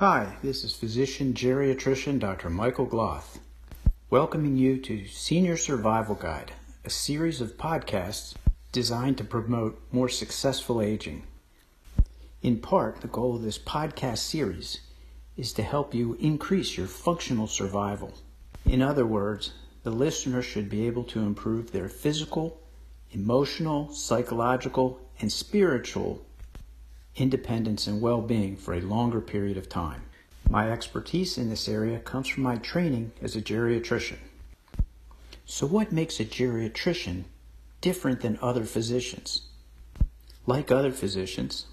Hi, this is physician geriatrician Dr. Michael Gloth, welcoming you to Senior Survival Guide, a series of podcasts designed to promote more successful aging. In part, the goal of this podcast series is to help you increase your functional survival. In other words, the listener should be able to improve their physical, emotional, psychological, and spiritual independence and well being for a longer period of time. My expertise in this area comes from my training as a geriatrician. So, what makes a geriatrician different than other physicians? Like other physicians,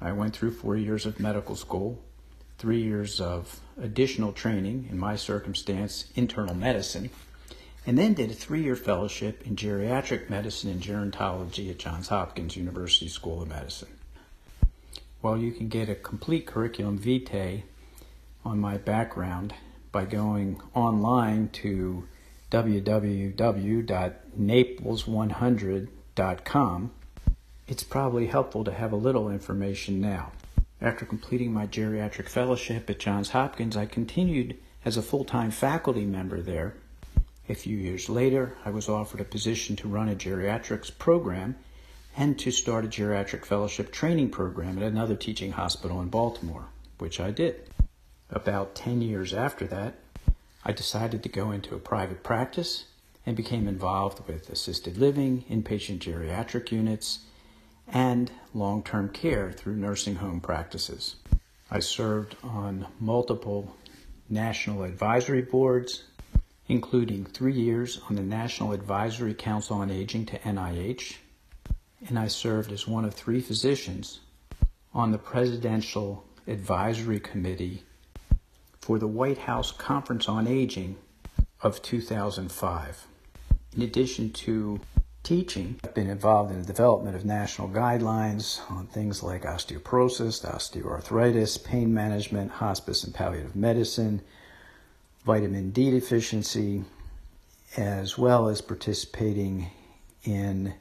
I went through four years of medical school, three years of additional training, in my circumstance, internal medicine, and then did a three year fellowship in geriatric medicine and gerontology at Johns Hopkins University School of Medicine. Well, you can get a complete curriculum vitae on my background by going online to www.naples100.com. It's probably helpful to have a little information now. After completing my geriatric fellowship at Johns Hopkins, I continued as a full time faculty member there. A few years later, I was offered a position to run a geriatrics program and to start a geriatric fellowship training program at another teaching hospital in Baltimore, which I did. About 10 years after that, I decided to go into a private practice and became involved with assisted living, inpatient geriatric units, and long term care through nursing home practices. I served on multiple national advisory boards, including three years on the National Advisory Council on Aging to NIH, and I served as one of three physicians on the Presidential Advisory Committee for the White House Conference on Aging of 2005. In addition to teaching, I've been involved in the development of national guidelines on things like osteoporosis, osteoarthritis, pain management, hospice and palliative medicine, vitamin D deficiency, as well as participating in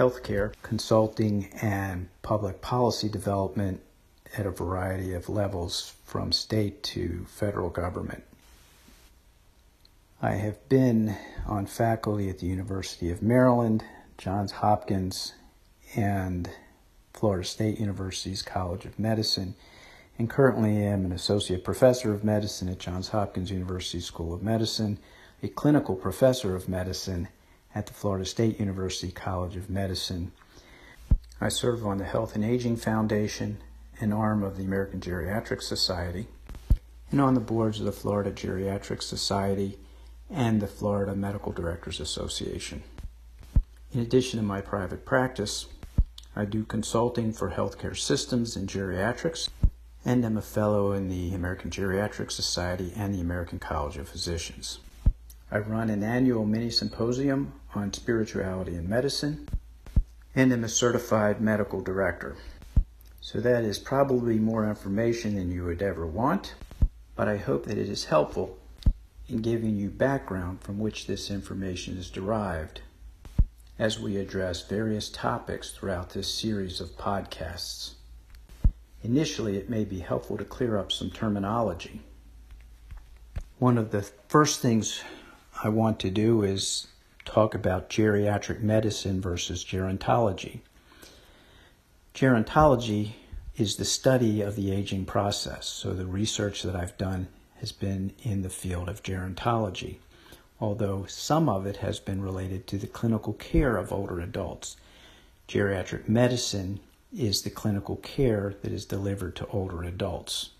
healthcare, consulting, and public policy development at a variety of levels from state to federal government. I have been on faculty at the University of Maryland, Johns Hopkins, and Florida State University's College of Medicine, and currently am an associate professor of medicine at Johns Hopkins University School of Medicine, a clinical professor of medicine at the Florida State University College of Medicine. I serve on the Health and Aging Foundation, an arm of the American Geriatric Society, and on the boards of the Florida Geriatric Society and the Florida Medical Directors Association. In addition to my private practice, I do consulting for healthcare systems and geriatrics, and am a fellow in the American Geriatric Society and the American College of Physicians. I run an annual mini symposium on spirituality and medicine, and am a certified medical director. So that is probably more information than you would ever want, but I hope that it is helpful in giving you background from which this information is derived as we address various topics throughout this series of podcasts. Initially, it may be helpful to clear up some terminology. One of the first things I want to do is talk about geriatric medicine versus gerontology. Gerontology is the study of the aging process. So the research that I've done has been in the field of gerontology, although some of it has been related to the clinical care of older adults. Geriatric medicine is the clinical care that is delivered to older adults.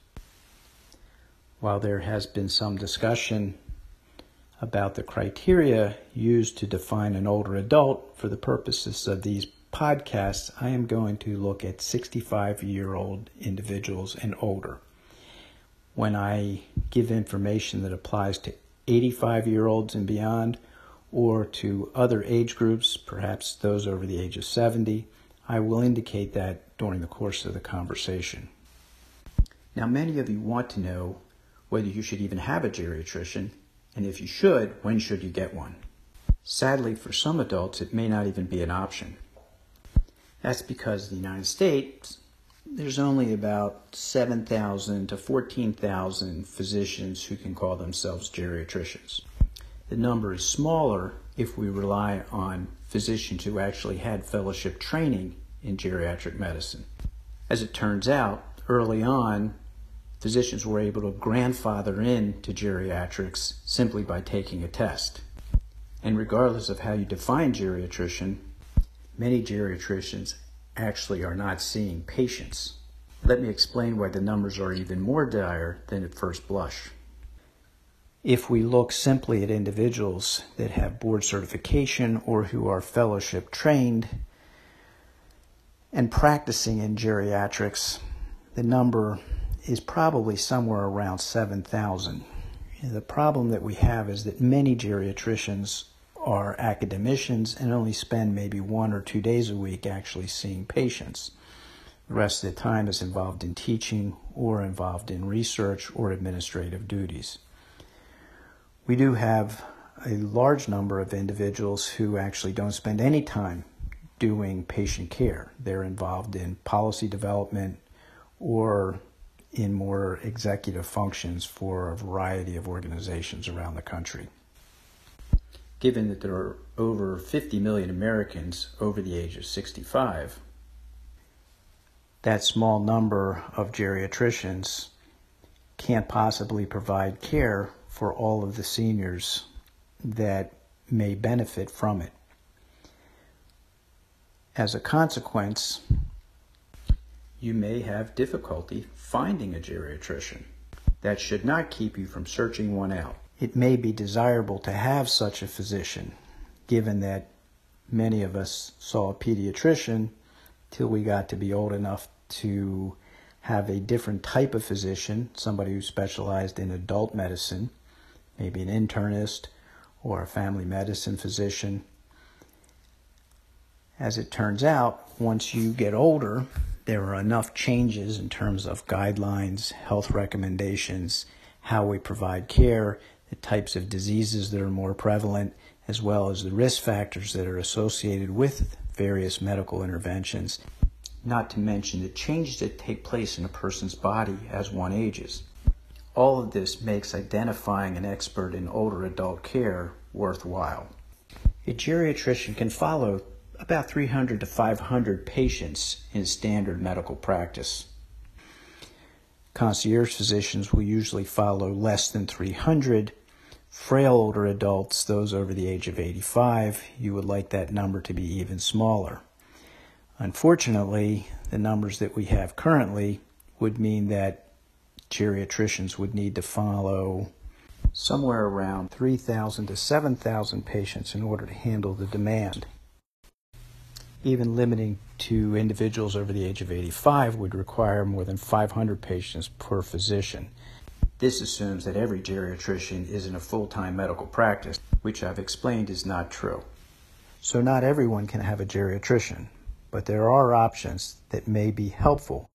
While there has been some discussion about the criteria used to define an older adult for the purposes of these podcasts, I am going to look at 65 year old individuals and older. When I give information that applies to 85 year olds and beyond, or to other age groups, perhaps those over the age of 70, I will indicate that during the course of the conversation. Now, many of you want to know whether you should even have a geriatrician and if you should, when should you get one? Sadly, for some adults, it may not even be an option. That's because in the United States there's only about 7,000 to 14,000 physicians who can call themselves geriatricians. The number is smaller if we rely on physicians who actually had fellowship training in geriatric medicine. As it turns out, early on, physicians were able to grandfather in to geriatrics simply by taking a test. And regardless of how you define geriatrician, many geriatricians actually are not seeing patients. Let me explain why the numbers are even more dire than at first blush. If we look simply at individuals that have board certification or who are fellowship trained and practicing in geriatrics, the number is probably somewhere around 7,000. The problem that we have is that many geriatricians are academicians and only spend maybe one or two days a week actually seeing patients. The rest of the time is involved in teaching or involved in research or administrative duties. We do have a large number of individuals who actually don't spend any time doing patient care. They're involved in policy development or in more executive functions for a variety of organizations around the country given that there are over 50 million Americans over the age of 65, that small number of geriatricians can't possibly provide care for all of the seniors that may benefit from it. As a consequence, you may have difficulty finding a geriatrician. That should not keep you from searching one out it may be desirable to have such a physician, given that many of us saw a pediatrician till we got to be old enough to have a different type of physician, somebody who specialized in adult medicine, maybe an internist or a family medicine physician. As it turns out, once you get older, there are enough changes in terms of guidelines, health recommendations, how we provide care, the types of diseases that are more prevalent, as well as the risk factors that are associated with various medical interventions, not to mention the changes that take place in a person's body as one ages. All of this makes identifying an expert in older adult care worthwhile. A geriatrician can follow about 300 to 500 patients in standard medical practice. Concierge physicians will usually follow less than 300 frail older adults, those over the age of 85, you would like that number to be even smaller. Unfortunately, the numbers that we have currently would mean that geriatricians would need to follow somewhere around 3,000 to 7,000 patients in order to handle the demand. Even limiting to individuals over the age of 85 would require more than 500 patients per physician. This assumes that every geriatrician is in a full time medical practice, which I've explained is not true. So, not everyone can have a geriatrician, but there are options that may be helpful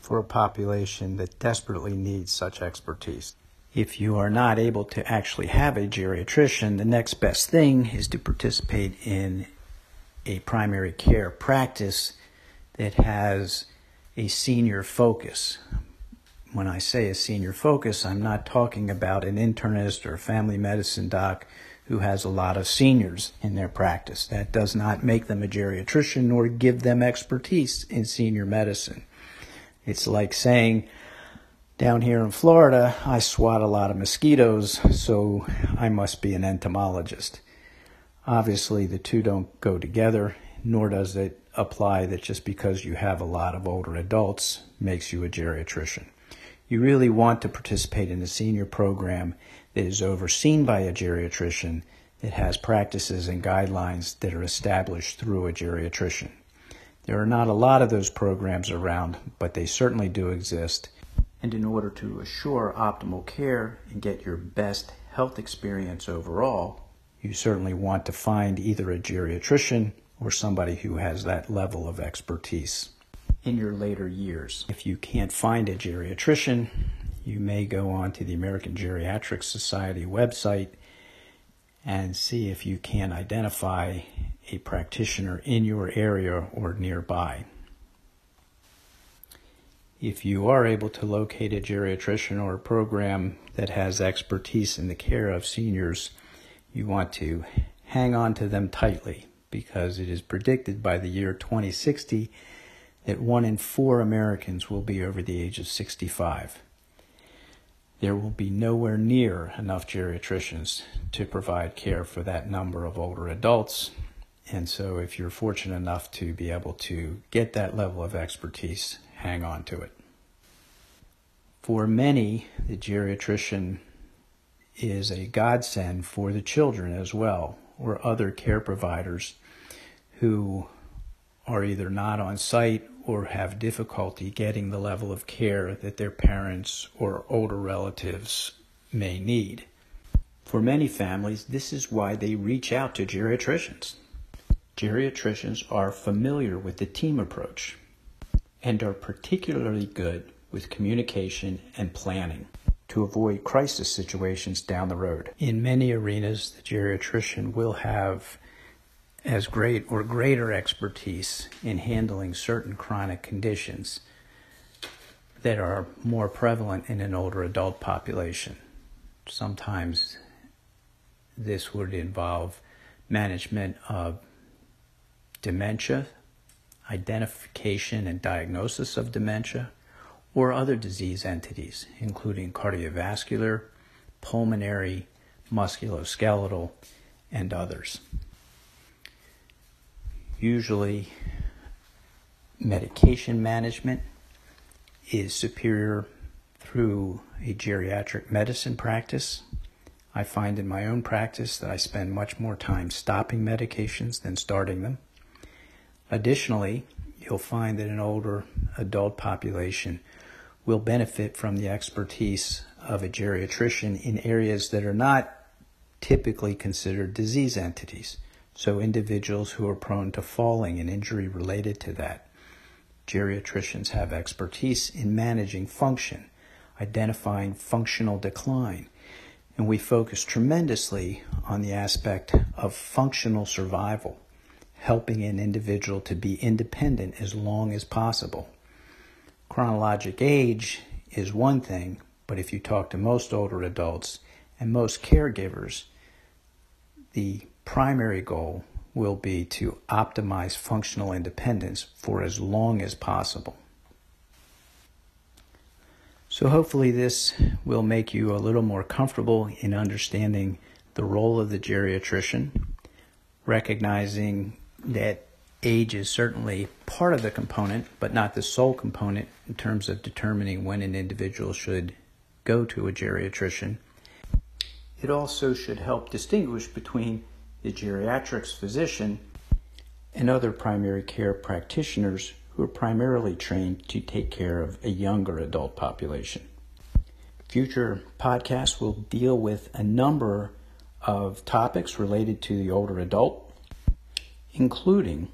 for a population that desperately needs such expertise. If you are not able to actually have a geriatrician, the next best thing is to participate in a primary care practice that has a senior focus when I say a senior focus, I'm not talking about an internist or family medicine doc who has a lot of seniors in their practice. That does not make them a geriatrician nor give them expertise in senior medicine. It's like saying, down here in Florida, I swat a lot of mosquitoes, so I must be an entomologist. Obviously, the two don't go together, nor does it apply that just because you have a lot of older adults makes you a geriatrician you really want to participate in a senior program that is overseen by a geriatrician that has practices and guidelines that are established through a geriatrician. There are not a lot of those programs around, but they certainly do exist. And in order to assure optimal care and get your best health experience overall, you certainly want to find either a geriatrician or somebody who has that level of expertise in your later years. If you can't find a geriatrician, you may go on to the American Geriatric Society website and see if you can identify a practitioner in your area or nearby. if you are able to locate a geriatrician or a program that has expertise in the care of seniors, you want to hang on to them tightly because it is predicted by the year 2060 that one in four Americans will be over the age of 65. There will be nowhere near enough geriatricians to provide care for that number of older adults. And so, if you're fortunate enough to be able to get that level of expertise, hang on to it. For many, the geriatrician is a godsend for the children as well, or other care providers who are either not on site or have difficulty getting the level of care that their parents or older relatives may need. For many families, this is why they reach out to geriatricians. Geriatricians are familiar with the team approach and are particularly good with communication and planning to avoid crisis situations down the road. In many arenas, the geriatrician will have as great or greater expertise in handling certain chronic conditions that are more prevalent in an older adult population. Sometimes this would involve management of dementia, identification and diagnosis of dementia, or other disease entities, including cardiovascular, pulmonary, musculoskeletal, and others. Usually, medication management is superior through a geriatric medicine practice. I find in my own practice that I spend much more time stopping medications than starting them. Additionally, you'll find that an older adult population will benefit from the expertise of a geriatrician in areas that are not typically considered disease entities. So, individuals who are prone to falling and injury related to that. Geriatricians have expertise in managing function, identifying functional decline, and we focus tremendously on the aspect of functional survival, helping an individual to be independent as long as possible chronologic age is one thing, but if you talk to most older adults and most caregivers, the primary goal will be to optimize functional independence for as long as possible. So, hopefully, this will make you a little more comfortable in understanding the role of the geriatrician, recognizing that age is certainly part of the component, but not the sole component in terms of determining when an individual should go to a geriatrician. It also should help distinguish between the geriatrics physician and other primary care practitioners who are primarily trained to take care of a younger adult population. Future podcasts will deal with a number of topics related to the older adult, including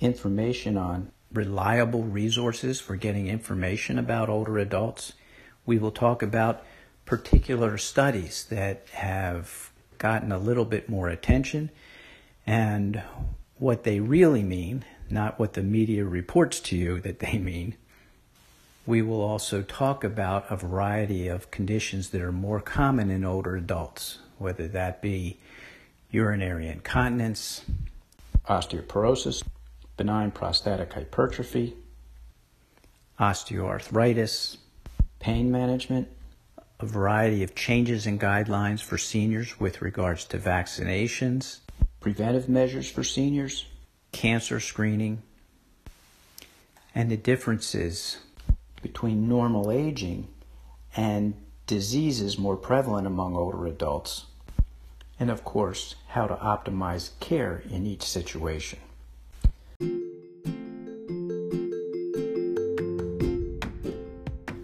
information on reliable resources for getting information about older adults. We will talk about particular studies that have gotten a little bit more attention and what they really mean, not what the media reports to you that they mean. We will also talk about a variety of conditions that are more common in older adults, whether that be urinary incontinence, osteoporosis, benign prostatic hypertrophy, osteoarthritis, pain management, a variety of changes in guidelines for seniors with regards to vaccinations, preventive measures for seniors, cancer screening, and the differences between normal aging and diseases more prevalent among older adults, and of course, how to optimize care in each situation.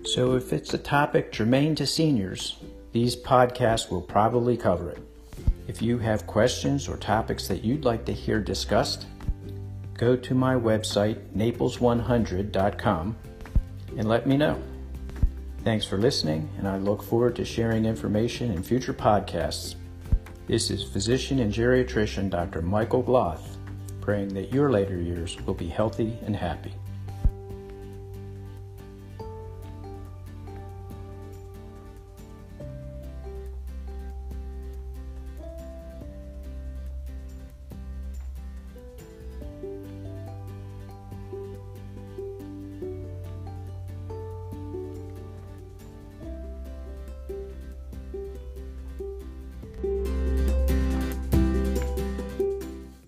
So, if it's a topic germane to seniors, these podcasts will probably cover it. If you have questions or topics that you'd like to hear discussed, go to my website, naples100.com, and let me know. Thanks for listening, and I look forward to sharing information in future podcasts. This is physician and geriatrician Dr. Michael Gloth, praying that your later years will be healthy and happy.